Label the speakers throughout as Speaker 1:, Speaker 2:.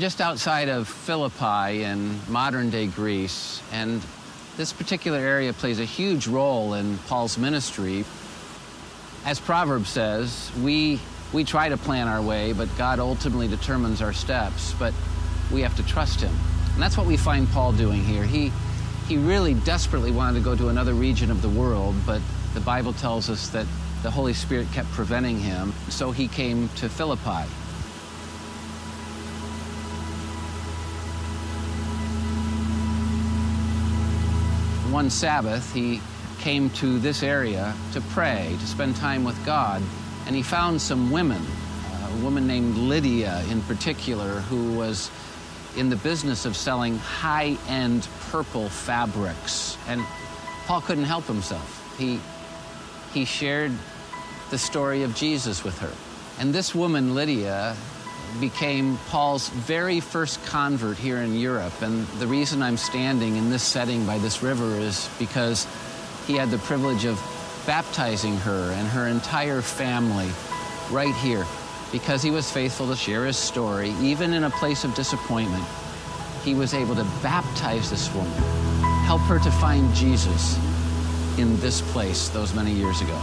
Speaker 1: Just outside of Philippi in modern day Greece, and this particular area plays a huge role in Paul's ministry. As Proverbs says, we, we try to plan our way, but God ultimately determines our steps, but we have to trust Him. And that's what we find Paul doing here. He, he really desperately wanted to go to another region of the world, but the Bible tells us that the Holy Spirit kept preventing him, so he came to Philippi. One Sabbath, he came to this area to pray, to spend time with God, and he found some women, uh, a woman named Lydia in particular, who was in the business of selling high end purple fabrics. And Paul couldn't help himself. He, he shared the story of Jesus with her. And this woman, Lydia, became Paul's very first convert here in Europe. And the reason I'm standing in this setting by this river is because he had the privilege of baptizing her and her entire family right here because he was faithful to share his story, even in a place of disappointment. He was able to baptize this woman, help her to find Jesus in this place those many years ago.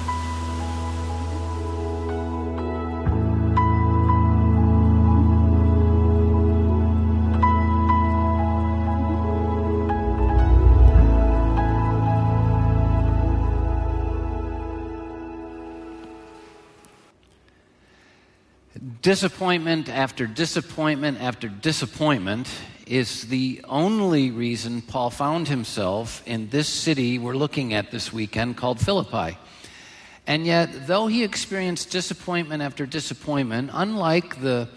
Speaker 1: Disappointment after disappointment after disappointment is the only reason Paul found himself in this city we're looking at this weekend called Philippi. And yet, though he experienced disappointment after disappointment, unlike the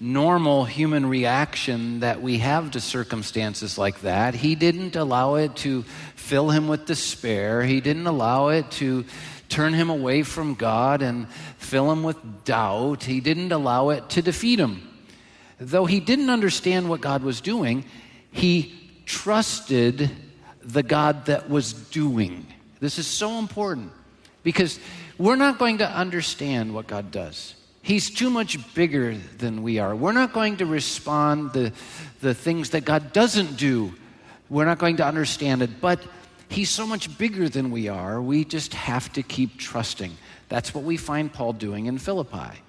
Speaker 1: normal human reaction that we have to circumstances like that, he didn't allow it to fill him with despair. He didn't allow it to turn him away from God and fill him with doubt. He didn't allow it to defeat him. Though he didn't understand what God was doing, he trusted the God that was doing. This is so important because we're not going to understand what God does. He's too much bigger than we are. We're not going to respond the, the things that God doesn't do. We're not going to understand it. But He's so much bigger than we are. We just have to keep trusting. That's what we find Paul doing in Philippi.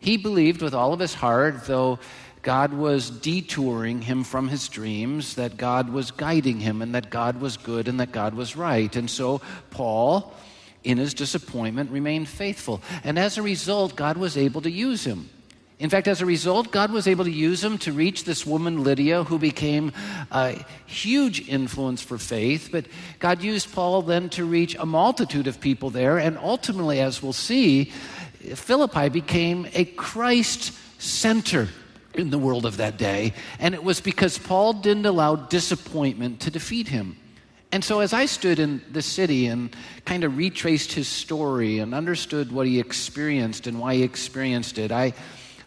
Speaker 1: He believed with all of his heart, though God was detouring him from his dreams, that God was guiding him and that God was good and that God was right. And so Paul, in his disappointment, remained faithful. And as a result, God was able to use him. In fact, as a result, God was able to use him to reach this woman, Lydia, who became a huge influence for faith. But God used Paul then to reach a multitude of people there. And ultimately, as we'll see, Philippi became a Christ center in the world of that day. And it was because Paul didn't allow disappointment to defeat him. And so, as I stood in the city and kind of retraced his story and understood what he experienced and why he experienced it, I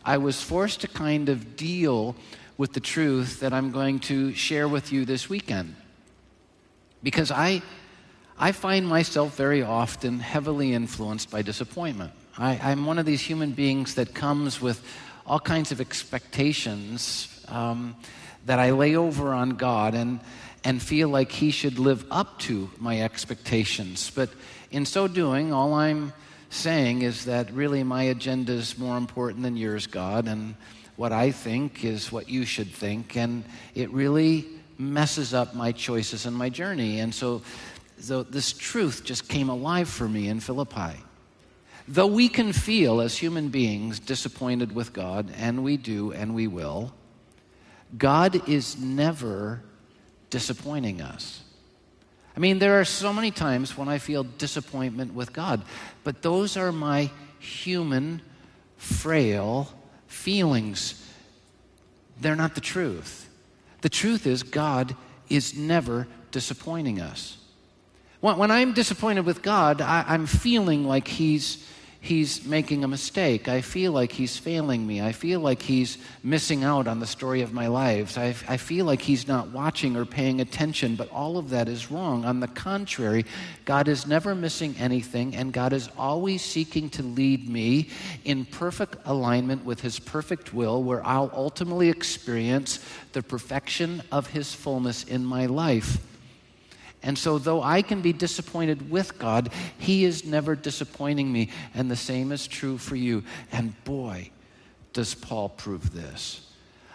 Speaker 1: I was forced to kind of deal with the truth that I'm going to share with you this weekend. Because I, I find myself very often heavily influenced by disappointment. I, am one of these human beings that comes with all kinds of expectations um, that I lay over on God and, and feel like He should live up to my expectations. But in so doing, all I'm saying is that really my agenda is more important than yours, God, and what I think is what you should think. And it really messes up my choices and my journey. And so, so this truth just came alive for me in Philippi. Though we can feel as human beings disappointed with God, and we do and we will, God is never disappointing us. I mean, there are so many times when I feel disappointment with God, but those are my human, frail feelings. They're not the truth. The truth is, God is never disappointing us. When, I'm disappointed with God, I, I'm feeling like He's he's making a mistake. I feel like he's failing me. I feel like he's missing out on the story of my lives. I, I feel like he's not watching or paying attention, but all of that is wrong. On the contrary, God is never missing anything, and God is always seeking to lead me in perfect alignment with his perfect will, where I'll ultimately experience the perfection of his fullness in my life. And so, though I can be disappointed with God, He is never disappointing me. And the same is true for you. And boy, does Paul prove this.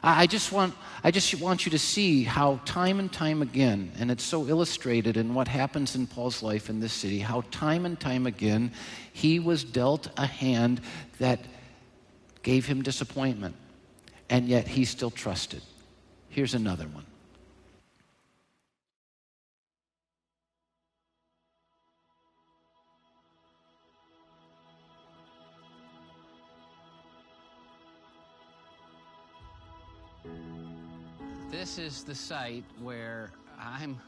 Speaker 1: I just want, I just want you to see how time and time again, and it's so illustrated in what happens in Paul's life in this city, how time and time again he was dealt a hand that gave him disappointment, and yet he still trusted. Here's another one. This is the site where I'm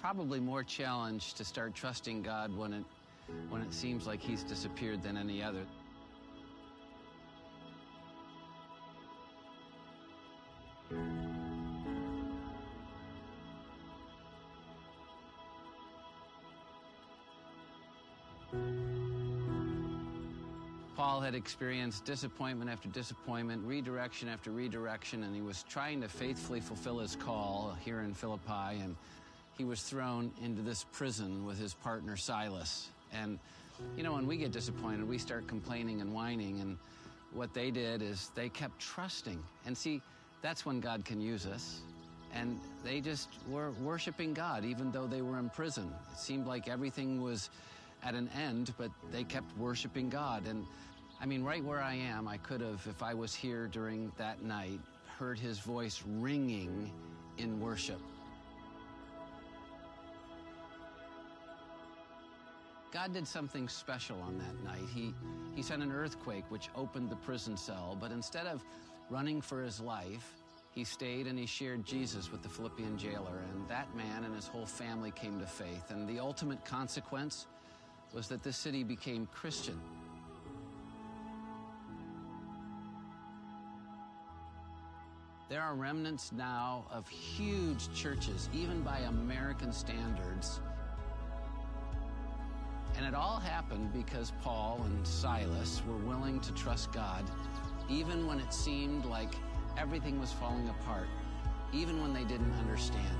Speaker 1: probably more challenged to start trusting God when it, when it seems like He's disappeared than any other. Had experienced disappointment after disappointment, redirection after redirection, and he was trying to faithfully fulfill his call here in Philippi. And he was thrown into this prison with his partner Silas. And, you know, when we get disappointed, we start complaining and whining. And what they did is they kept trusting. And see, that's when God can use us. And they just were worshiping God, even though they were in prison. It seemed like everything was at an end, but they kept worshiping God. And I mean, right where I am, I could have, if I was here during that night, heard his voice ringing in worship. God did something special on that night. He, he sent an earthquake which opened the prison cell, but instead of running for his life, he stayed and he shared Jesus with the Philippian jailer, and that man and his whole family came to faith. And the ultimate consequence was that this city became Christian. There are remnants now of huge churches, even by American standards. And it all happened because Paul and Silas were willing to trust God, even when it seemed like everything was falling apart, even when they didn't understand.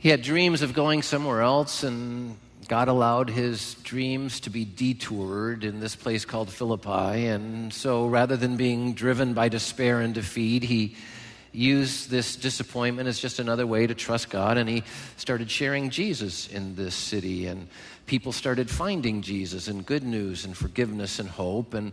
Speaker 1: He had dreams of going somewhere else, and God allowed his dreams to be detoured in this place called Philippi. And so rather than being driven by despair and defeat, he used this disappointment as just another way to trust God. And he started sharing Jesus in this city. And people started finding Jesus and good news and forgiveness and hope. And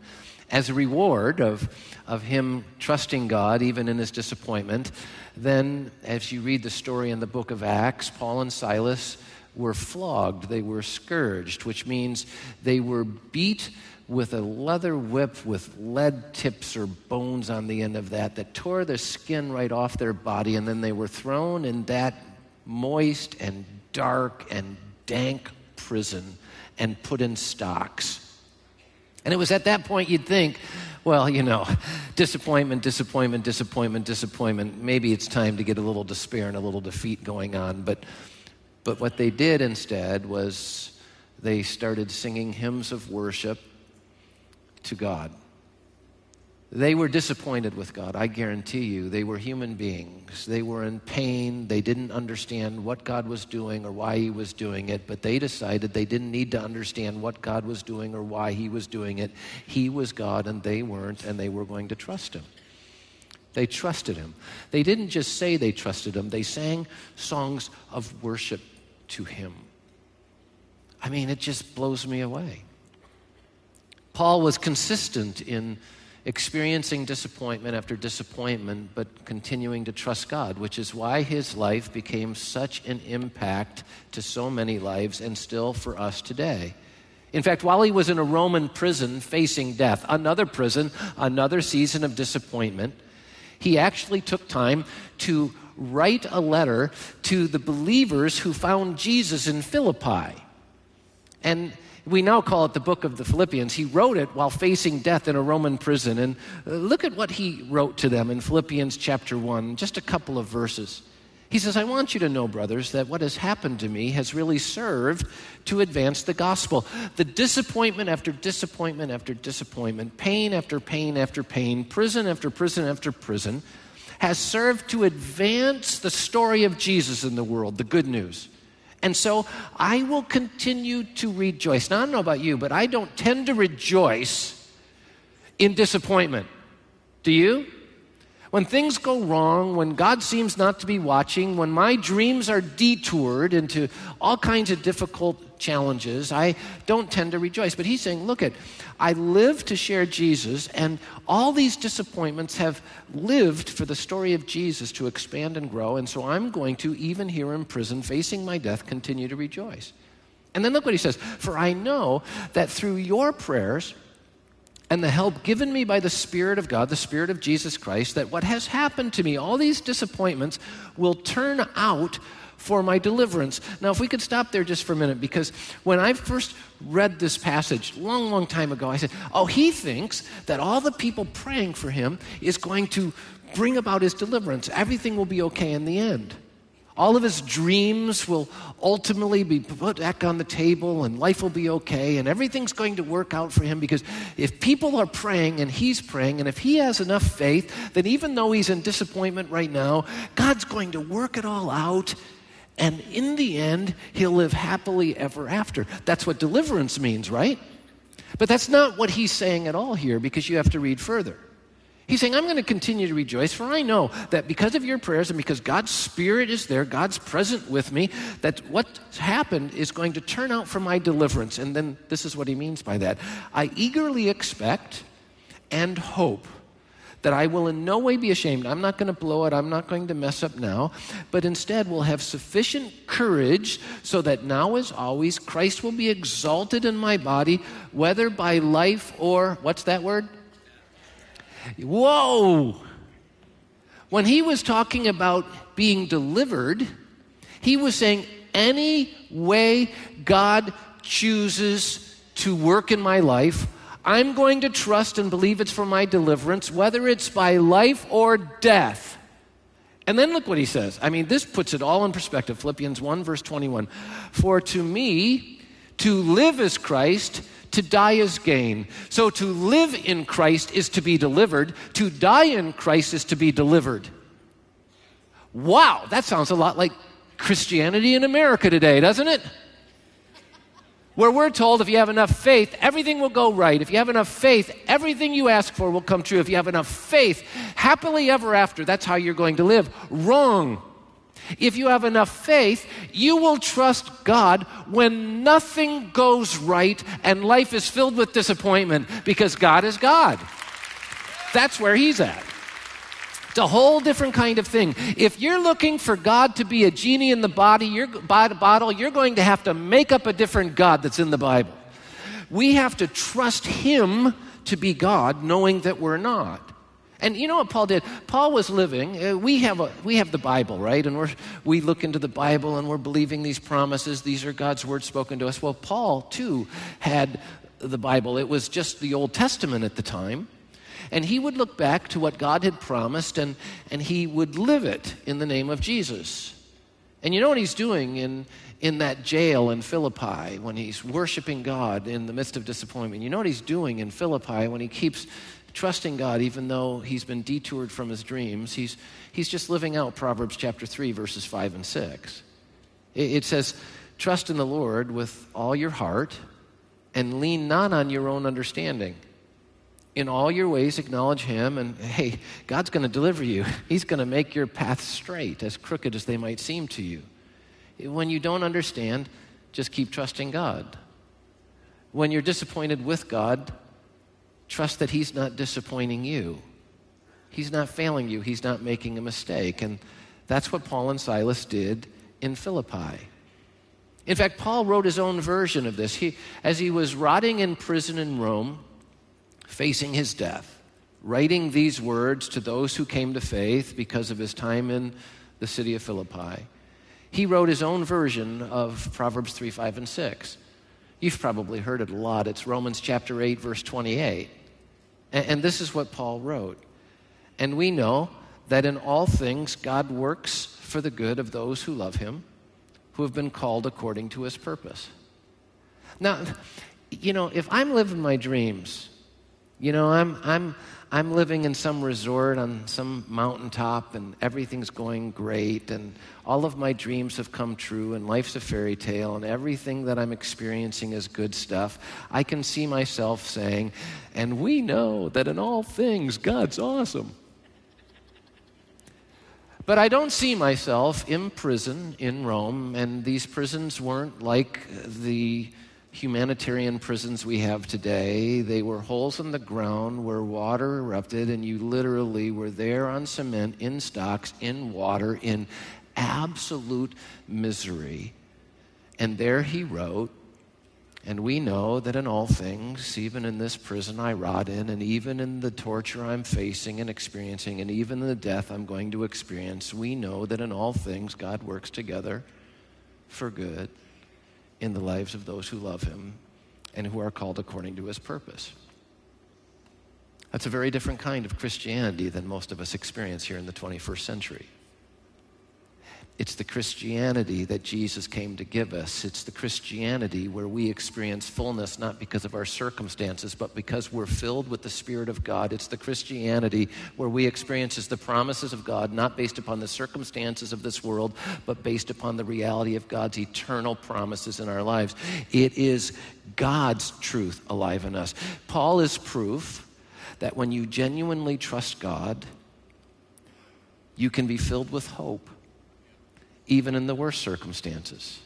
Speaker 1: as a reward of, of him trusting God, even in his disappointment, then as you read the story in the book of Acts, Paul and Silas were flogged, they were scourged, which means they were beat with a leather whip with lead tips or bones on the end of that that tore the skin right off their body, and then they were thrown in that moist and dark and dank prison and put in stocks. And it was at that point you'd think, well, you know, disappointment, disappointment, disappointment, disappointment. Maybe it's time to get a little despair and a little defeat going on. But, but what they did instead was they started singing hymns of worship to God. They were disappointed with God, I guarantee you. They were human beings. They were in pain. They didn't understand what God was doing or why He was doing it, but they decided they didn't need to understand what God was doing or why He was doing it. He was God and they weren't, and they were going to trust Him. They trusted Him. They didn't just say they trusted Him, they sang songs of worship to Him. I mean, it just blows me away. Paul was consistent in experiencing disappointment after disappointment, but continuing to trust God, which is why his life became such an impact to so many lives and still for us today. In fact, while he was in a Roman prison facing death, another prison, another season of disappointment, He actually took time to write a letter to the believers who found Jesus in Philippi. And we now call it the book of the Philippians. He wrote it while facing death in a Roman prison. And uh, look at what he wrote to them in Philippians chapter 1, just a couple of verses. He says, I want you to know, brothers, that what has happened to me has really served to advance the gospel. The disappointment after disappointment after disappointment, pain after pain after pain, prison after prison after prison, has served to advance the story of Jesus in the world, the good news. And so I will continue to rejoice. Now, I don't know about you, but I don't tend to rejoice in disappointment. Do you? When things go wrong, when God seems not to be watching, when my dreams are detoured into all kinds of difficult challenges, I don't tend to rejoice. But he's saying, look at, I live to share Jesus, and all these disappointments have lived for the story of Jesus to expand and grow, and so I'm going to, even here in prison, facing my death, continue to rejoice. And then look what he says For I know that through your prayers, and the help given me by the Spirit of God, the Spirit of Jesus Christ, that what has happened to me, all these disappointments, will turn out for my deliverance. Now, if we could stop there just for a minute, because when I first read this passage, long, long time ago, I said, Oh, he thinks that all the people praying for him is going to bring about his deliverance. Everything will be okay in the end. All of his dreams will ultimately be put back on the table and life will be okay and everything's going to work out for him because if people are praying and he's praying and if he has enough faith, then even though he's in disappointment right now, God's going to work it all out and in the end, he'll live happily ever after. That's what deliverance means, right? But that's not what he's saying at all here because you have to read further. He's saying, I'm going to continue to rejoice, for I know that because of your prayers and because God's Spirit is there, God's present with me, that what's happened is going to turn out for my deliverance. And then this is what he means by that I eagerly expect and hope that I will in no way be ashamed. I'm not going to blow it, I'm not going to mess up now, but instead will have sufficient courage so that now, as always, Christ will be exalted in my body, whether by life or, what's that word? Whoa! When he was talking about being delivered, he was saying, any way God chooses to work in my life, I'm going to trust and believe it's for my deliverance, whether it's by life or death. And then look what he says. I mean, this puts it all in perspective. Philippians 1, verse 21. For to me, to live is Christ to die is gain. So to live in Christ is to be delivered, to die in Christ is to be delivered. Wow, that sounds a lot like Christianity in America today, doesn't it? Where we're told if you have enough faith, everything will go right. If you have enough faith, everything you ask for will come true. If you have enough faith, happily ever after, that's how you're going to live. Wrong. If you have enough faith, you will trust God when nothing goes right and life is filled with disappointment because God is God. That's where He's at. It's a whole different kind of thing. If you're looking for God to be a genie in the body, your bottle, you're going to have to make up a different God that's in the Bible. We have to trust Him to be God, knowing that we're not. And you know what Paul did? Paul was living. Uh, we have a, we have the Bible, right? And we're, we look into the Bible and we're believing these promises. These are God's words spoken to us. Well, Paul too had the Bible. It was just the Old Testament at the time. And he would look back to what God had promised and, and he would live it in the name of Jesus. And you know what he's doing in, in that jail in Philippi when he's worshiping God in the midst of disappointment? You know what he's doing in Philippi when he keeps trusting God even though he's been detoured from his dreams. He's, he's just living out Proverbs chapter 3, verses 5 and 6. It, it says, Trust in the Lord with all your heart and lean not on your own understanding. In all your ways, acknowledge Him, and hey, God's going to deliver you. He's going to make your path straight, as crooked as they might seem to you. When you don't understand, just keep trusting God. When you're disappointed with God, Trust that He's not disappointing you. He's not failing you. He's not making a mistake. And that's what Paul and Silas did in Philippi. In fact, Paul wrote his own version of this. He, as he was rotting in prison in Rome, facing his death, writing these words to those who came to faith because of his time in the city of Philippi. He wrote his own version of Proverbs 3, 5, and 6. You've probably heard it a lot. It's Romans chapter 8, verse 28. And, this is what Paul wrote. And we know that in all things God works for the good of those who love him, who have been called according to his purpose. Now, you know, if I'm living my dreams, you know, I'm, I'm, I'm living in some resort on some mountaintop and everything's going great and all of my dreams have come true and life's a fairy tale and everything that I'm experiencing is good stuff, I can see myself saying, and we know that in all things God's awesome. But I don't see myself in prison in Rome, and these prisons weren't like the humanitarian prisons we have today. They were holes in the ground where water erupted, and you literally were there on cement, in stocks, in water, in absolute misery. And there he wrote, and we know that in all things, even in this prison I rot in, and even in the torture I'm facing and experiencing, and even the death I'm going to experience, we know that in all things God works together for good in the lives of those who love him and who are called according to his purpose. That's a very different kind of Christianity than most of us experience here in the 21st century. It's the Christianity that Jesus came to give us. It's the Christianity where we experience fullness not because of our circumstances, but because we're filled with the Spirit of God. It's the Christianity where we experience the promises of God not based upon the circumstances of this world, but based upon the reality of God's eternal promises in our lives. It is God's truth alive in us. Paul is proof that when you genuinely trust God, you can be filled with hope even in the worst circumstances.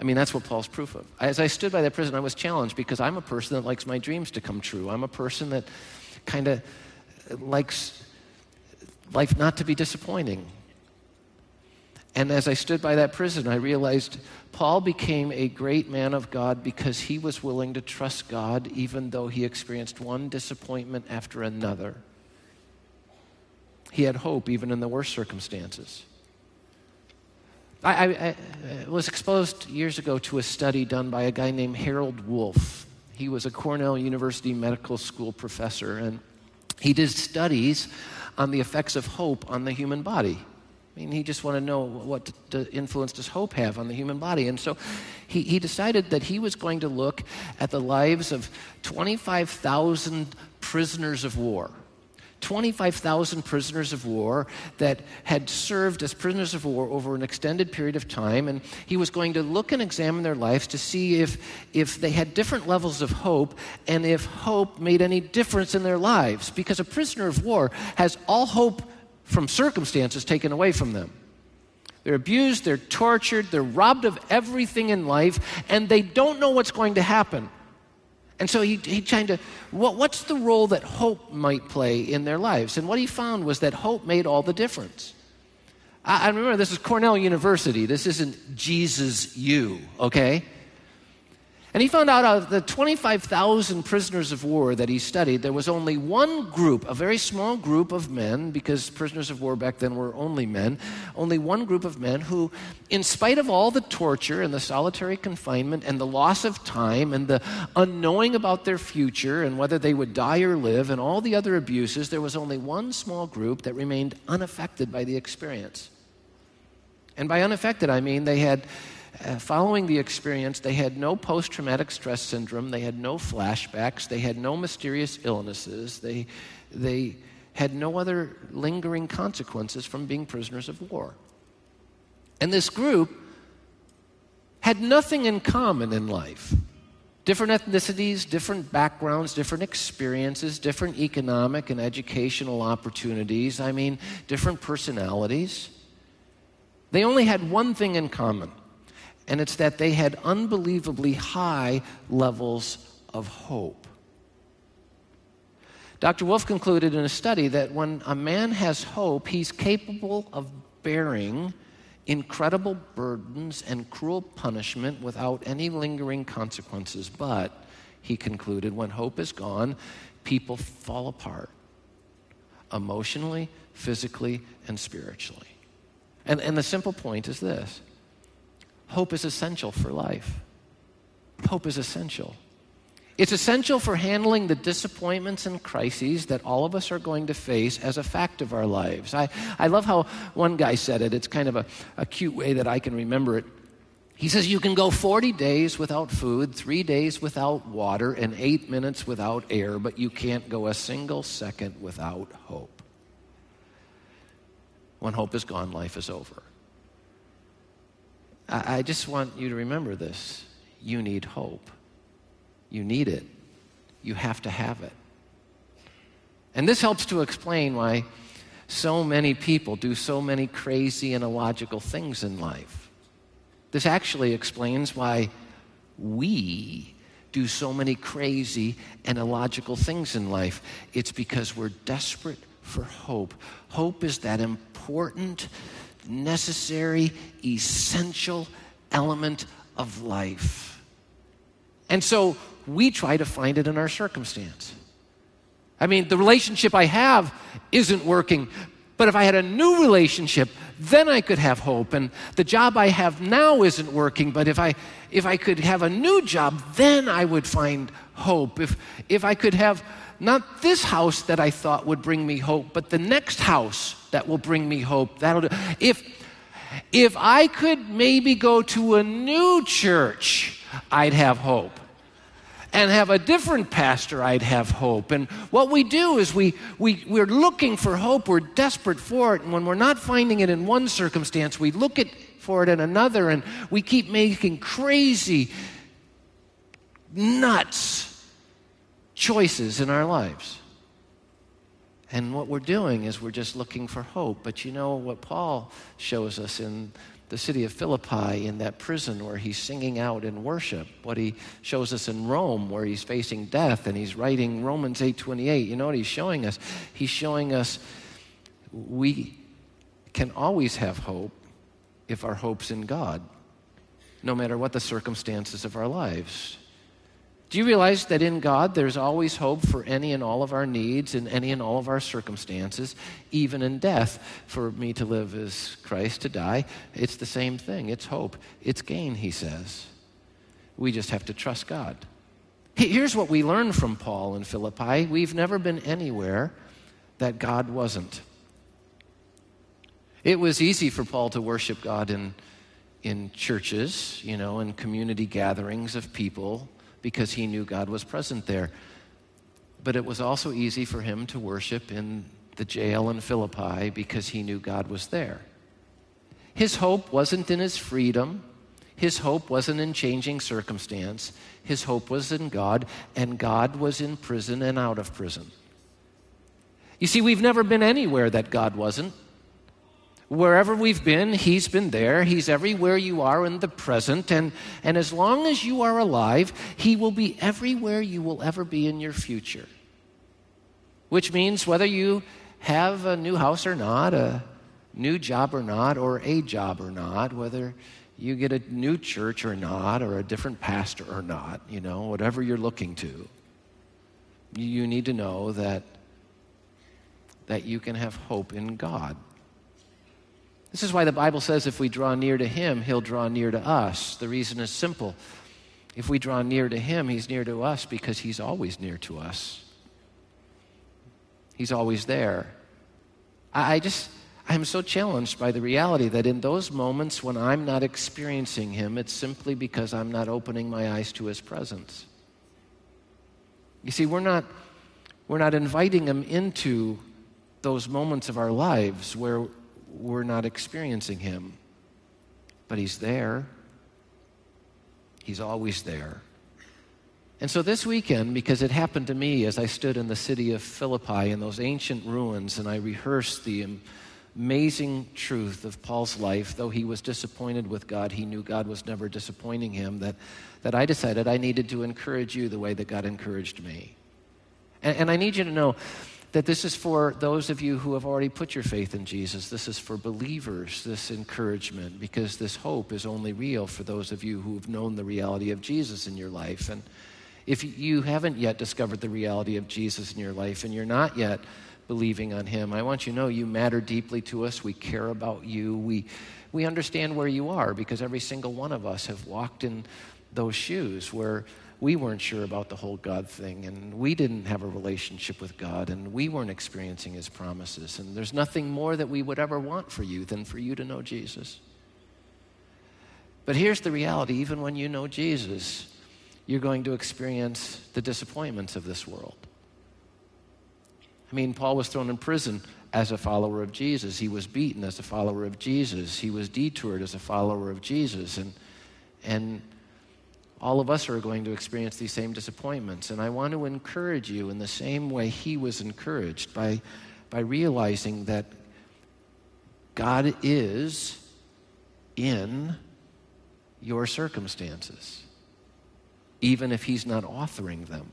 Speaker 1: I mean, that's what Paul's proof of. As I stood by that prison, I was challenged because I'm a person that likes my dreams to come true. I'm a person that kind of likes life not to be disappointing. And as I stood by that prison, I realized Paul became a great man of God because he was willing to trust God even though he experienced one disappointment after another. He had hope even in the worst circumstances. I, I, I, uh, was exposed years ago to a study done by a guy named Harold Wolff. He was a Cornell University Medical School professor, and he did studies on the effects of hope on the human body. I mean, he just wanted to know what influence does hope have on the human body. And so he, he decided that he was going to look at the lives of 25,000 prisoners of war. 25,000 prisoners of war that had served as prisoners of war over an extended period of time. And he was going to look and examine their lives to see if, if they had different levels of hope and if hope made any difference in their lives. Because a prisoner of war has all hope from circumstances taken away from them. They're abused, they're tortured, they're robbed of everything in life, and they don't know what's going to happen. And so he, he tried to, what, what's the role that hope might play in their lives? And what he found was that hope made all the difference. I, I remember this is Cornell University. This isn't Jesus U, okay? And he found out out of the 25,000 prisoners of war that he studied, there was only one group, a very small group of men, because prisoners of war back then were only men, only one group of men who, in spite of all the torture and the solitary confinement and the loss of time and the unknowing about their future and whether they would die or live and all the other abuses, there was only one small group that remained unaffected by the experience. And by unaffected, I mean they had uh, following the experience, they had no post traumatic stress syndrome, they had no flashbacks, they had no mysterious illnesses, they, they had no other lingering consequences from being prisoners of war. And this group had nothing in common in life different ethnicities, different backgrounds, different experiences, different economic and educational opportunities, I mean, different personalities. They only had one thing in common and it's that they had unbelievably high levels of hope. Dr. Wolff concluded in a study that when a man has hope, he's capable of bearing incredible burdens and cruel punishment without any lingering consequences. But, he concluded, when hope is gone, people fall apart emotionally, physically, and spiritually. And, and the simple point is this hope is essential for life. Hope is essential. It's essential for handling the disappointments and crises that all of us are going to face as a fact of our lives. I, I love how one guy said it. It's kind of a, a cute way that I can remember it. He says you can go 40 days without food, three days without water, and eight minutes without air, but you can't go a single second without hope. When hope is gone, life is over. I, I just want you to remember this. You need hope. You need it. You have to have it. And this helps to explain why so many people do so many crazy and illogical things in life. This actually explains why we do so many crazy and illogical things in life. It's because we're desperate for hope. Hope is that important, necessary, essential element of life. And so we try to find it in our circumstance. I mean, the relationship I have isn't working, but if I had a new relationship, then I could have hope. And the job I have now isn't working, but if I if I could have a new job, then I would find hope. If if I could have not this house that I thought would bring me hope, but the next house that will bring me hope. That'll do. If if I could maybe go to a new church, I'd have hope and have a different pastor, I'd have hope. And what we do is we, we, we're looking for hope, we're desperate for it, and when we're not finding it in one circumstance, we look at, for it in another, and we keep making crazy, nuts choices in our lives. And what we're doing is we're just looking for hope. But you know what Paul shows us in the city of Philippi in that prison where he's singing out in worship, what he shows us in Rome where he's facing death and he's writing Romans 8:28. You know what he's showing us? He's showing us we can always have hope if our hope's in God, no matter what the circumstances of our lives. Do you realize that in God there's always hope for any and all of our needs and any and all of our circumstances, even in death? For me to live is Christ, to die, it's the same thing. It's hope, it's gain, he says. We just have to trust God. Here's what we learn from Paul in Philippi we've never been anywhere that God wasn't. It was easy for Paul to worship God in, in churches, you know, in community gatherings of people because he knew God was present there. But it was also easy for him to worship in the jail in Philippi because he knew God was there. His hope wasn't in his freedom. His hope wasn't in changing circumstance. His hope was in God, and God was in prison and out of prison. You see, we've never been anywhere that God wasn't. Wherever we've been, He's been there. He's everywhere you are in the present. And, and as long as you are alive, He will be everywhere you will ever be in your future. Which means whether you have a new house or not, a new job or not, or a job or not, whether you get a new church or not, or a different pastor or not, you know, whatever you're looking to, you need to know that, that you can have hope in God. This is why the Bible says if we draw near to Him, He'll draw near to us. The reason is simple. If we draw near to Him, He's near to us because He's always near to us. He's always there. I just, I'm so challenged by the reality that in those moments when I'm not experiencing Him, it's simply because I'm not opening my eyes to His presence. You see, we're not, we're not inviting Him into those moments of our lives where we're not experiencing Him. But He's there, He's always there. And so this weekend, because it happened to me as I stood in the city of Philippi in those ancient ruins and I rehearsed the amazing truth of Paul's life, though he was disappointed with God, he knew God was never disappointing him, that, that I decided I needed to encourage you the way that God encouraged me. And, and I need you to know that this is for those of you who have already put your faith in Jesus. This is for believers, this encouragement, because this hope is only real for those of you who have known the reality of Jesus in your life. And If you haven't yet discovered the reality of Jesus in your life and you're not yet believing on Him, I want you to know you matter deeply to us. We care about you. We, we understand where you are because every single one of us have walked in those shoes where we weren't sure about the whole God thing, and we didn't have a relationship with God, and we weren't experiencing His promises. And there's nothing more that we would ever want for you than for you to know Jesus. But here's the reality even when you know Jesus, you're going to experience the disappointments of this world. I mean, Paul was thrown in prison as a follower of Jesus. He was beaten as a follower of Jesus. He was detoured as a follower of Jesus. And, and all of us are going to experience these same disappointments. And I want to encourage you in the same way he was encouraged by, by realizing that God is in your circumstances, even if he's not authoring them.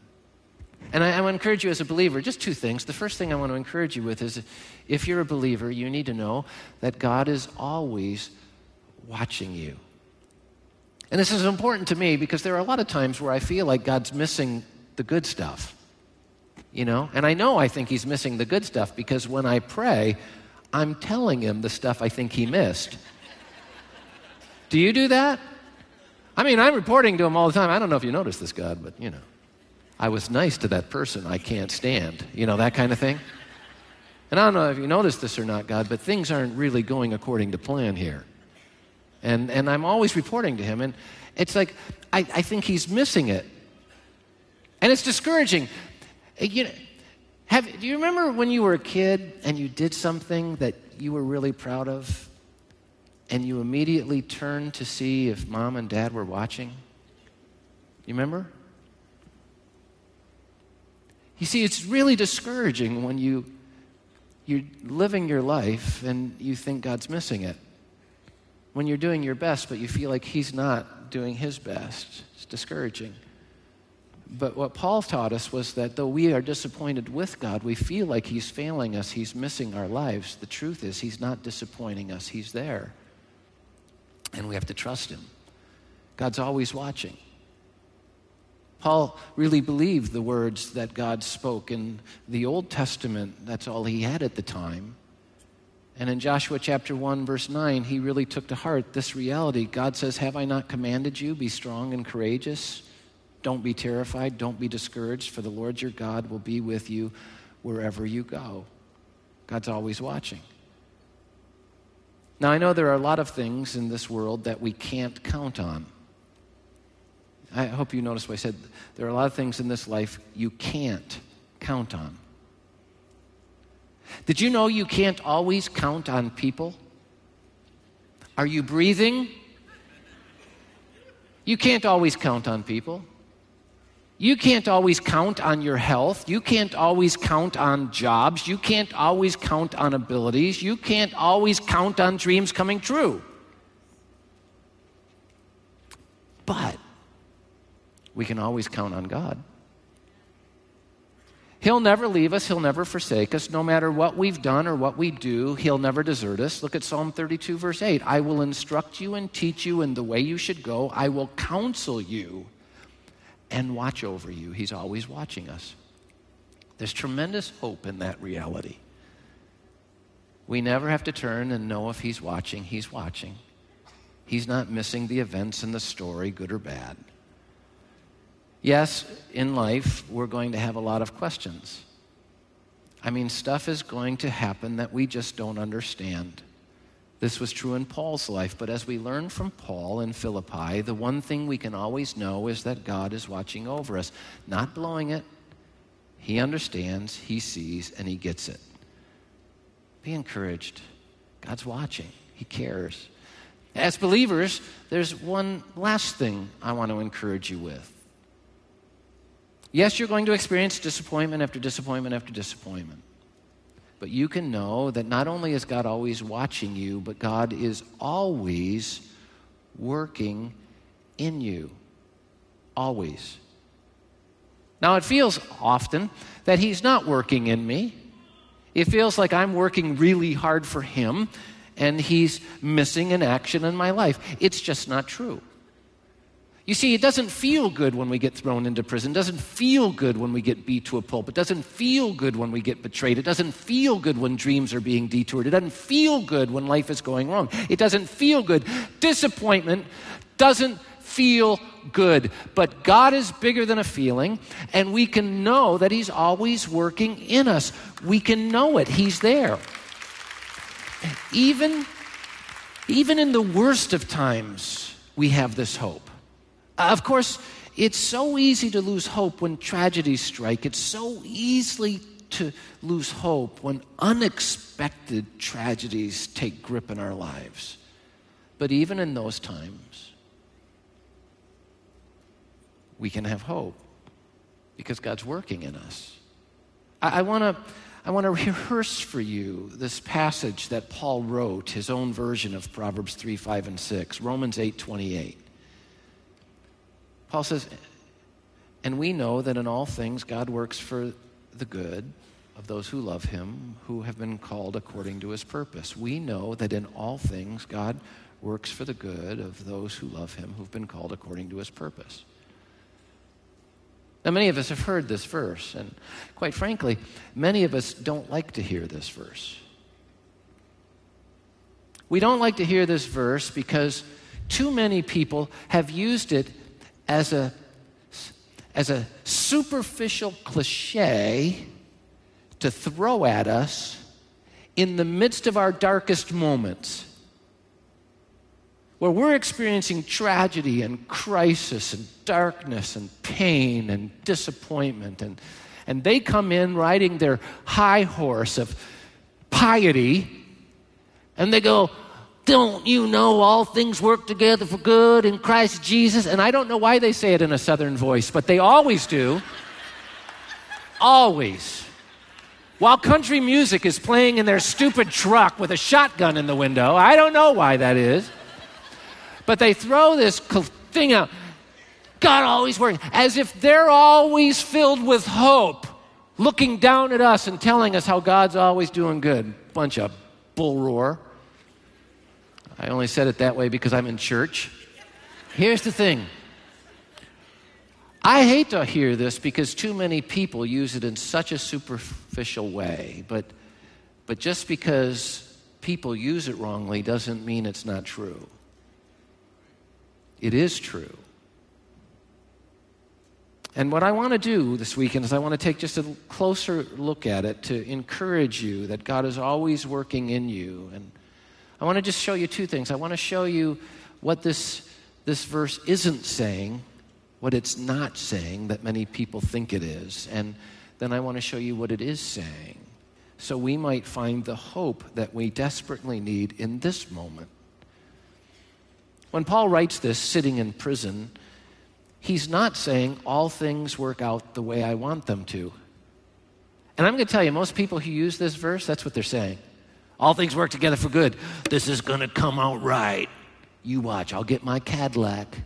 Speaker 1: And I, I want to encourage you as a believer, just two things. The first thing I want to encourage you with is if you're a believer, you need to know that God is always watching you. And this is important to me because there are a lot of times where I feel like God's missing the good stuff. You know? And I know I think He's missing the good stuff because when I pray, I'm telling Him the stuff I think He missed. do you do that? I mean, I'm reporting to Him all the time. I don't know if you noticed this, God, but you know. I was nice to that person I can't stand. You know, that kind of thing. And I don't know if you noticed this or not, God, but things aren't really going according to plan here. And, and I'm always reporting to him. And it's like, I, I think he's missing it. And it's discouraging. Uh, you know, have, do you remember when you were a kid and you did something that you were really proud of? And you immediately turned to see if mom and dad were watching? You remember? You see, it's really discouraging when you, you're living your life and you think God's missing it when you're doing your best, but you feel like He's not doing His best. It's discouraging. But what Paul taught us was that though we are disappointed with God, we feel like He's failing us, He's missing our lives. The truth is, He's not disappointing us, He's there. And we have to trust Him. God's always watching. Paul really believed the words that God spoke in the Old Testament. That's all he had at the time. And in Joshua chapter 1, verse 9, he really took to heart this reality. God says, Have I not commanded you? Be strong and courageous. Don't be terrified. Don't be discouraged, for the Lord your God will be with you wherever you go. God's always watching. Now, I know there are a lot of things in this world that we can't count on. I hope you noticed what I said. There are a lot of things in this life you can't count on. Did you know you can't always count on people? Are you breathing? You can't always count on people. You can't always count on your health. You can't always count on jobs. You can't always count on abilities. You can't always count on dreams coming true. But we can always count on God. He'll never leave us, He'll never forsake us. No matter what we've done or what we do, He'll never desert us. Look at Psalm 32, verse 8. I will instruct you and teach you in the way you should go. I will counsel you and watch over you. He's always watching us. There's tremendous hope in that reality. We never have to turn and know if He's watching. He's watching. He's not missing the events in the story, good or bad. Yes, in life, we're going to have a lot of questions. I mean, stuff is going to happen that we just don't understand. This was true in Paul's life, but as we learn from Paul in Philippi, the one thing we can always know is that God is watching over us, not blowing it. He understands, He sees, and He gets it. Be encouraged. God's watching, He cares. As believers, there's one last thing I want to encourage you with. Yes, you're going to experience disappointment after disappointment after disappointment. But you can know that not only is God always watching you, but God is always working in you. Always. Now, it feels often that He's not working in me. It feels like I'm working really hard for Him and He's missing an action in my life. It's just not true. You see, it doesn't feel good when we get thrown into prison. It doesn't feel good when we get beat to a pulp. It doesn't feel good when we get betrayed. It doesn't feel good when dreams are being detoured. It doesn't feel good when life is going wrong. It doesn't feel good. Disappointment doesn't feel good. But God is bigger than a feeling, and we can know that He's always working in us. We can know it, He's there. Even, even in the worst of times, we have this hope. Uh, of course, it's so easy to lose hope when tragedies strike. It's so easily to lose hope when unexpected tragedies take grip in our lives. But even in those times, we can have hope because God's working in us. I, I want to. I want to rehearse for you this passage that Paul wrote, his own version of Proverbs 3, 5, and 6, Romans 8, 28. Paul says, And we know that in all things God works for the good of those who love him, who have been called according to his purpose. We know that in all things God works for the good of those who love him, who've been called according to his purpose. Now, many of us have heard this verse, and quite frankly, many of us don't like to hear this verse. We don't like to hear this verse because too many people have used it as a, as a superficial cliche to throw at us in the midst of our darkest moments where we're experiencing tragedy and crisis and darkness and pain and disappointment and, and they come in riding their high horse of piety and they go don't you know all things work together for good in Christ Jesus? And I don't know why they say it in a southern voice, but they always do. always. While country music is playing in their stupid truck with a shotgun in the window. I don't know why that is. But they throw this thing out. God always works, as if they're always filled with hope, looking down at us and telling us how God's always doing good. Bunch of bull roar. I only said it that way because I'm in church. Here's the thing I hate to hear this because too many people use it in such a superficial way, but, but just because people use it wrongly doesn't mean it's not true. It is true. And what I want to do this weekend is I want to take just a closer look at it to encourage you that God is always working in you and I want to just show you two things. I want to show you what this, this verse isn't saying, what it's not saying that many people think it is. And then I want to show you what it is saying so we might find the hope that we desperately need in this moment. When Paul writes this sitting in prison, he's not saying all things work out the way I want them to. And I'm going to tell you, most people who use this verse, that's what they're saying. All things work together for good. This is going to come out right. You watch. I'll get my Cadillac.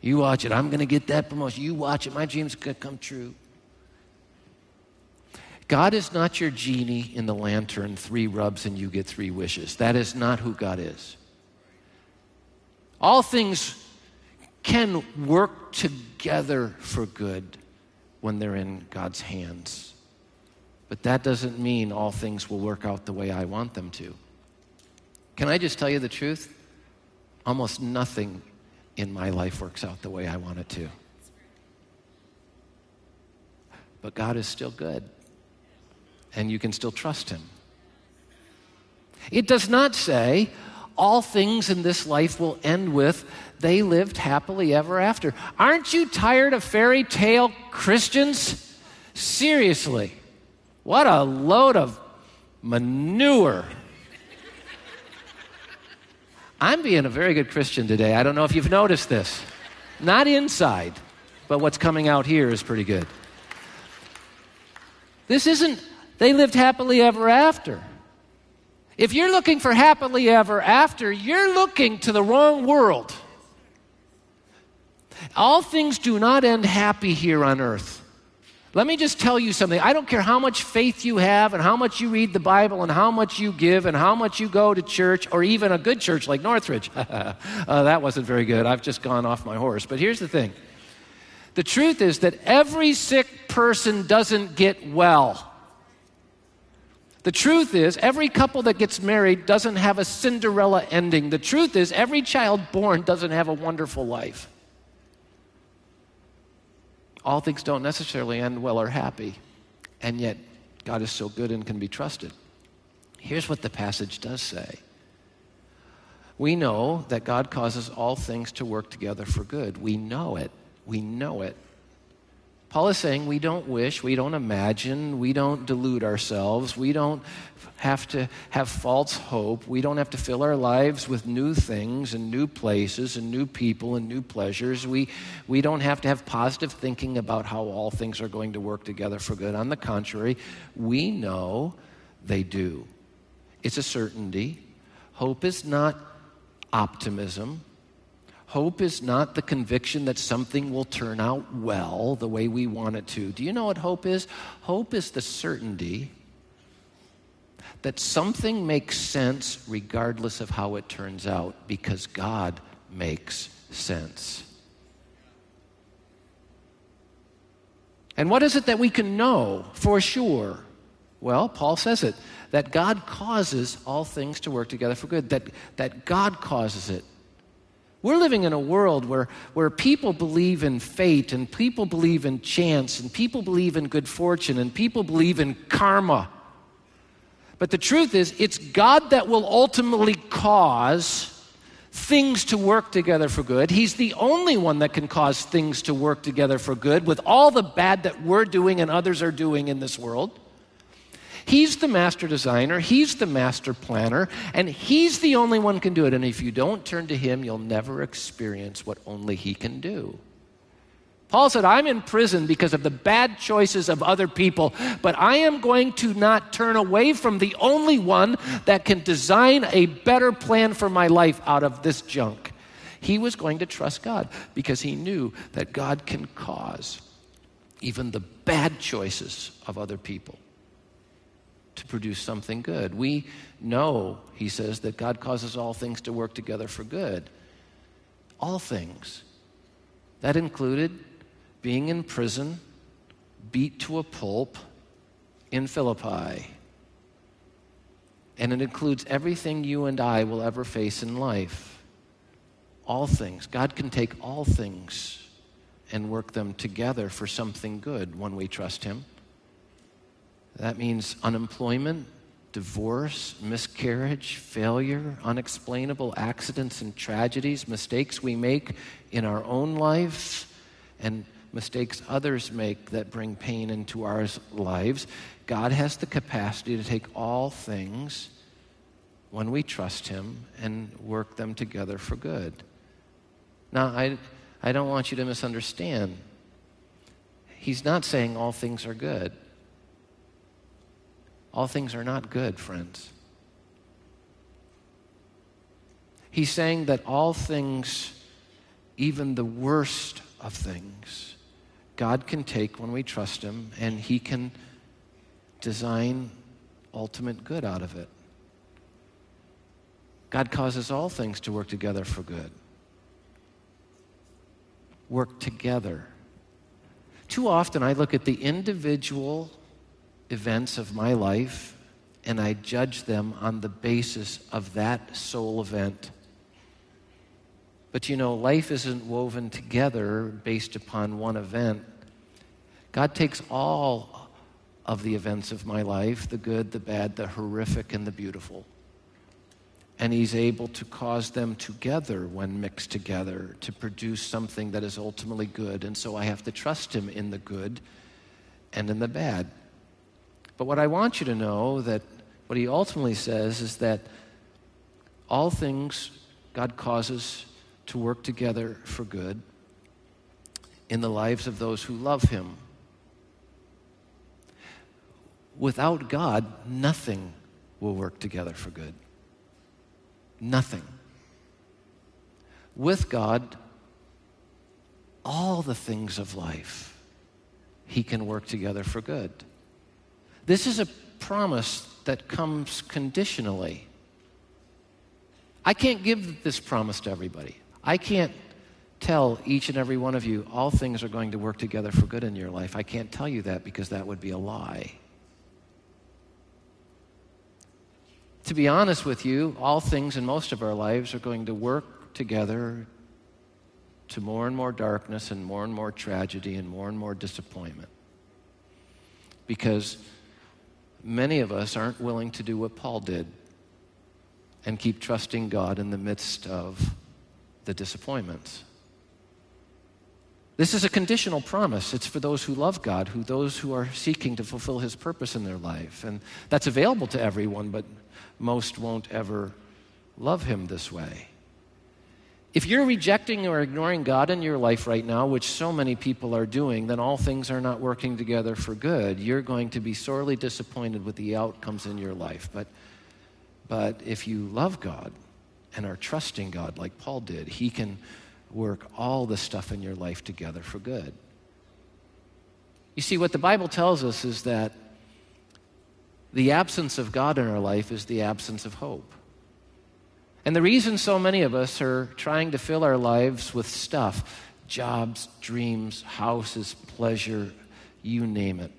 Speaker 1: You watch it. I'm going to get that promotion. You watch it. My dream's to come true. God is not your genie in the lantern, three rubs and you get three wishes. That is not who God is. All things can work together for good when they're in God's hands. But that doesn't mean all things will work out the way I want them to. Can I just tell you the truth? Almost nothing in my life works out the way I want it to. But God is still good, and you can still trust Him. It does not say all things in this life will end with they lived happily ever after. Aren't you tired of fairy tale Christians? Seriously. What a load of manure. I'm being a very good Christian today. I don't know if you've noticed this. Not inside, but what's coming out here is pretty good. This isn't, they lived happily ever after. If you're looking for happily ever after, you're looking to the wrong world. All things do not end happy here on earth. Let me just tell you something. I don't care how much faith you have and how much you read the Bible and how much you give and how much you go to church or even a good church like Northridge. uh, that wasn't very good. I've just gone off my horse. But here's the thing the truth is that every sick person doesn't get well. The truth is, every couple that gets married doesn't have a Cinderella ending. The truth is, every child born doesn't have a wonderful life all things don't necessarily end well or happy, and yet God is so good and can be trusted. Here's what the passage does say We know that God causes all things to work together for good. We know it. We know it. Paul is saying we don't wish, we don't imagine, we don't delude ourselves, we don't have to have false hope, we don't have to fill our lives with new things and new places and new people and new pleasures. We, we don't have to have positive thinking about how all things are going to work together for good. On the contrary, we know they do. It's a certainty. Hope is not optimism. Hope is not the conviction that something will turn out well the way we want it to. Do you know what hope is? Hope is the certainty that something makes sense regardless of how it turns out because God makes sense. And what is it that we can know for sure? Well, Paul says it that God causes all things to work together for good, that, that God causes it. We're living in a world where, where people believe in fate and people believe in chance and people believe in good fortune and people believe in karma. But the truth is, it's God that will ultimately cause things to work together for good. He's the only one that can cause things to work together for good with all the bad that we're doing and others are doing in this world. He's the master designer, He's the master planner, and He's the only one can do it. And if you don't turn to Him, you'll never experience what only He can do. Paul said, I'm in prison because of the bad choices of other people, but I am going to not turn away from the only one that can design a better plan for my life out of this junk. He was going to trust God because he knew that God can cause even the bad choices of other people to produce something good. We know, he says, that God causes all things to work together for good. All things. That included being in prison, beat to a pulp in Philippi. And it includes everything you and I will ever face in life. All things. God can take all things and work them together for something good when we trust Him. That means unemployment, divorce, miscarriage, failure, unexplainable accidents and tragedies, mistakes we make in our own life, and mistakes others make that bring pain into our lives. God has the capacity to take all things when we trust Him and work them together for good. Now, I, I don't want you to misunderstand. He's not saying all things are good. All things are not good, friends. He's saying that all things, even the worst of things, God can take when we trust Him, and He can design ultimate good out of it. God causes all things to work together for good. Work together. Too often I look at the individual events of my life and I judge them on the basis of that sole event. But you know, life isn't woven together based upon one event. God takes all of the events of my life the good, the bad, the horrific, and the beautiful. And He's able to cause them together when mixed together to produce something that is ultimately good. And so I have to trust Him in the good and in the bad. But what I want you to know that what he ultimately says is that all things God causes to work together for good in the lives of those who love him. Without God, nothing will work together for good. Nothing. With God, all the things of life he can work together for good. This is a promise that comes conditionally. I can't give this promise to everybody. I can't tell each and every one of you all things are going to work together for good in your life. I can't tell you that because that would be a lie. To be honest with you, all things in most of our lives are going to work together to more and more darkness and more and more tragedy and more and more disappointment. Because many of us aren't willing to do what Paul did and keep trusting God in the midst of the disappointments. This is a conditional promise. It's for those who love God, who those who are seeking to fulfill his purpose in their life. And that's available to everyone, but most won't ever love him this way. If you're rejecting or ignoring God in your life right now, which so many people are doing, then all things are not working together for good. You're going to be sorely disappointed with the outcomes in your life. But, but if you love God and are trusting God like Paul did, he can work all the stuff in your life together for good. You see, what the Bible tells us is that the absence of God in our life is the absence of hope. And the reason so many of us are trying to fill our lives with stuff jobs, dreams, houses, pleasure, you name it.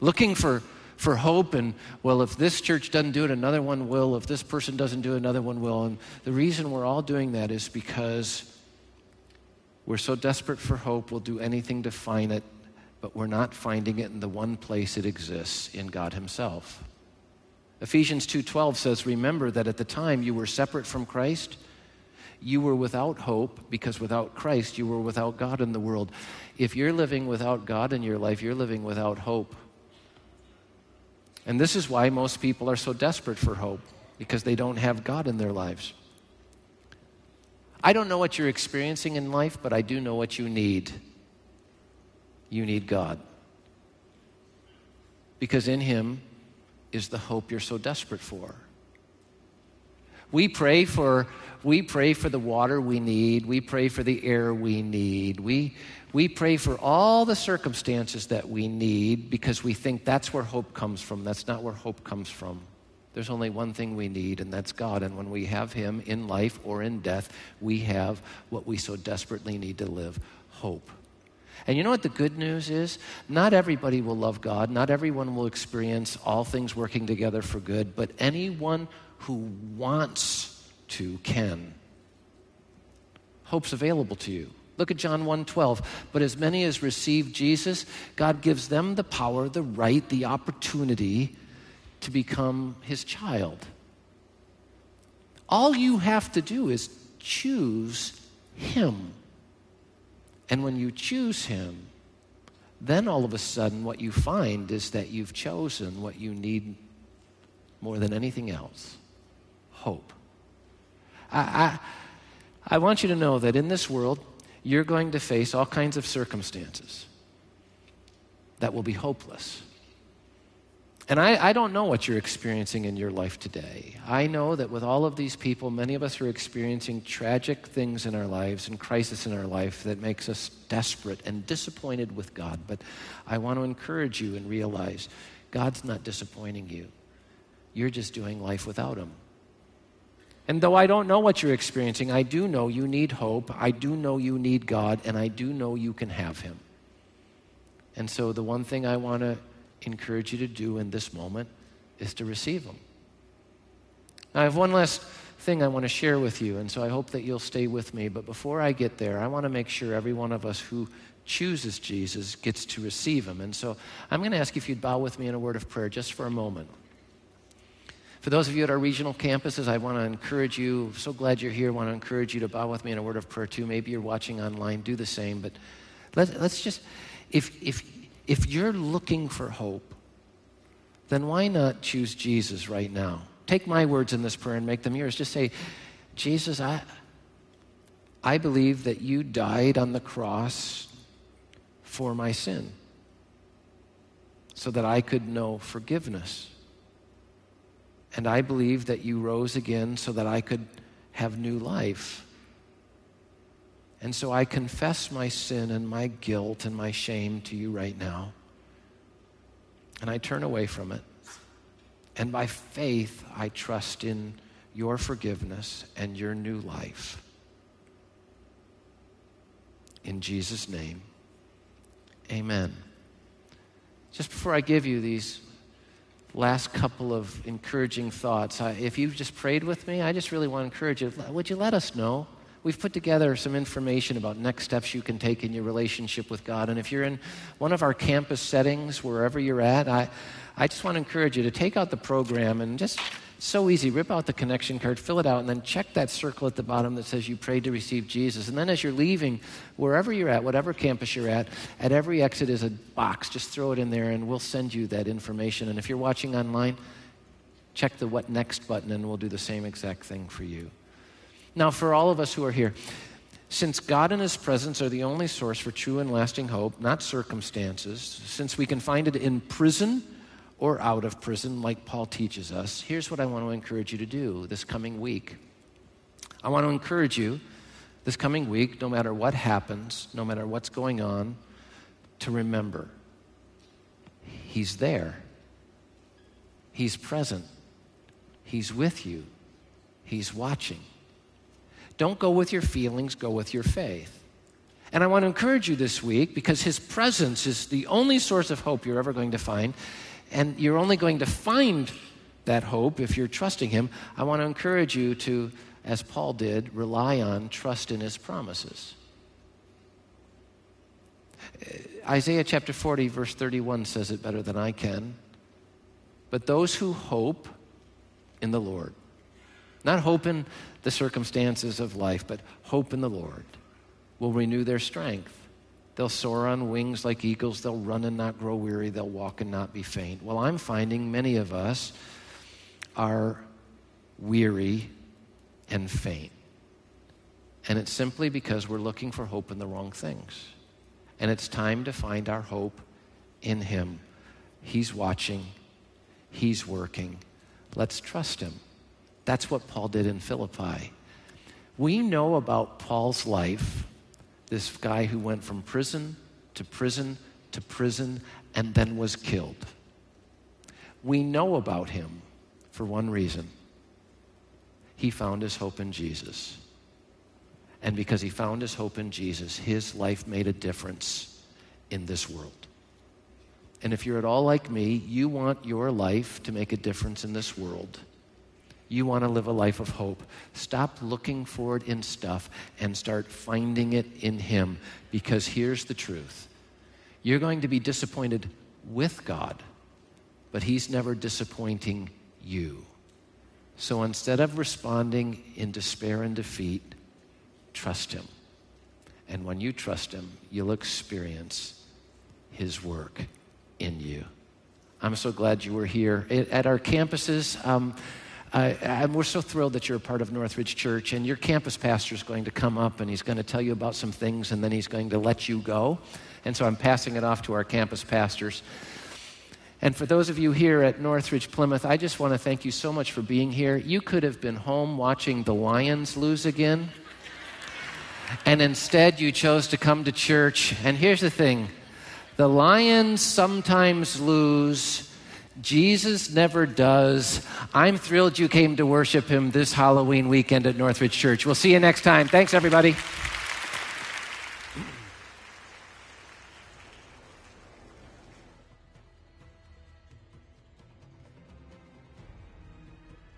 Speaker 1: Looking for, for hope, and well, if this church doesn't do it, another one will. If this person doesn't do it, another one will. And the reason we're all doing that is because we're so desperate for hope, we'll do anything to find it, but we're not finding it in the one place it exists in God Himself. Ephesians 2:12 says, "Remember that at the time you were separate from Christ, you were without hope because without Christ you were without God in the world." If you're living without God in your life, you're living without hope. And this is why most people are so desperate for hope because they don't have God in their lives. I don't know what you're experiencing in life, but I do know what you need. You need God. Because in Him is the hope you're so desperate for. We pray for we pray for the water we need. We pray for the air we need. We, we pray for all the circumstances that we need because we think that's where hope comes from. That's not where hope comes from. There's only one thing we need, and that's God. And when we have Him in life or in death, we have what we so desperately need to live hope. And you know what the good news is? Not everybody will love God, not everyone will experience all things working together for good, but anyone who wants to can. Hope's available to you. Look at John 1:12. But as many as receive Jesus, God gives them the power, the right, the opportunity to become his child. All you have to do is choose him. And when you choose him, then all of a sudden what you find is that you've chosen what you need more than anything else hope. I, I, I want you to know that in this world, you're going to face all kinds of circumstances that will be hopeless. And I, I, don't know what you're experiencing in your life today. I know that with all of these people, many of us are experiencing tragic things in our lives and crisis in our life that makes us desperate and disappointed with God. But I want to encourage you and realize God's not disappointing you. You're just doing life without Him. And though I don't know what you're experiencing, I do know you need hope. I do know you need God, and I do know you can have Him. And so the one thing I want to encourage you to do in this moment is to receive them. Now, I have one last thing I want to share with you, and so I hope that you'll stay with me. But before I get there, I want to make sure every one of us who chooses Jesus gets to receive him. And so I'm going to ask if you'd bow with me in a word of prayer just for a moment. For those of you at our regional campuses, I want to encourage you, so glad you're here, I want to encourage you to bow with me in a word of prayer too. Maybe you're watching online, do the same. But let, let's just, if, if if you're looking for hope, then why not choose Jesus right now? Take my words in this prayer and make them yours. Just say, Jesus, I, I believe that you died on the cross for my sin so that I could know forgiveness. And I believe that you rose again so that I could have new life. And so I confess my sin and my guilt and my shame to you right now. And I turn away from it. And by faith, I trust in your forgiveness and your new life. In Jesus' name, amen. Just before I give you these last couple of encouraging thoughts, I, if you've just prayed with me, I just really want to encourage you. Would you let us know? We've put together some information about next steps you can take in your relationship with God. And if you're in one of our campus settings, wherever you're at, I, I just want to encourage you to take out the program and just so easy. Rip out the connection card, fill it out, and then check that circle at the bottom that says you prayed to receive Jesus. And then as you're leaving, wherever you're at, whatever campus you're at, at every exit is a box. Just throw it in there, and we'll send you that information. And if you're watching online, check the What Next button, and we'll do the same exact thing for you. Now, for all of us who are here, since God and His presence are the only source for true and lasting hope, not circumstances, since we can find it in prison or out of prison, like Paul teaches us, here's what I want to encourage you to do this coming week. I want to encourage you this coming week, no matter what happens, no matter what's going on, to remember He's there, He's present, He's with you, He's watching. Don't go with your feelings, go with your faith. And I want to encourage you this week because His presence is the only source of hope you're ever going to find. And you're only going to find that hope if you're trusting Him. I want to encourage you to, as Paul did, rely on, trust in His promises. Uh, Isaiah chapter 40, verse 31 says it better than I can. But those who hope in the Lord, not hope in the circumstances of life, but hope in the Lord will renew their strength. They'll soar on wings like eagles. They'll run and not grow weary. They'll walk and not be faint. Well, I'm finding many of us are weary and faint. And it's simply because we're looking for hope in the wrong things. And it's time to find our hope in Him. He's watching, He's working. Let's trust Him. That's what Paul did in Philippi. We know about Paul's life, this guy who went from prison to prison to prison and then was killed. We know about him for one reason he found his hope in Jesus. And because he found his hope in Jesus, his life made a difference in this world. And if you're at all like me, you want your life to make a difference in this world you want to live a life of hope. Stop looking for it in stuff and start finding it in Him because here's the truth you're going to be disappointed with God, but He's never disappointing you. So instead of responding in despair and defeat, trust Him. And when you trust Him, you'll experience His work in you. I'm so glad you were here. At our campuses, um, uh, we're so thrilled that you're a part of Northridge Church, and your campus pastor is going to come up and he's going to tell you about some things, and then he's going to let you go. And so I'm passing it off to our campus pastors. And for those of you here at Northridge Plymouth, I just want to thank you so much for being here. You could have been home watching the Lions lose again, and instead you chose to come to church. And here's the thing the Lions sometimes lose Jesus never does. I'm thrilled you came to worship him this Halloween weekend at Northridge Church. We'll see you next time. Thanks, everybody.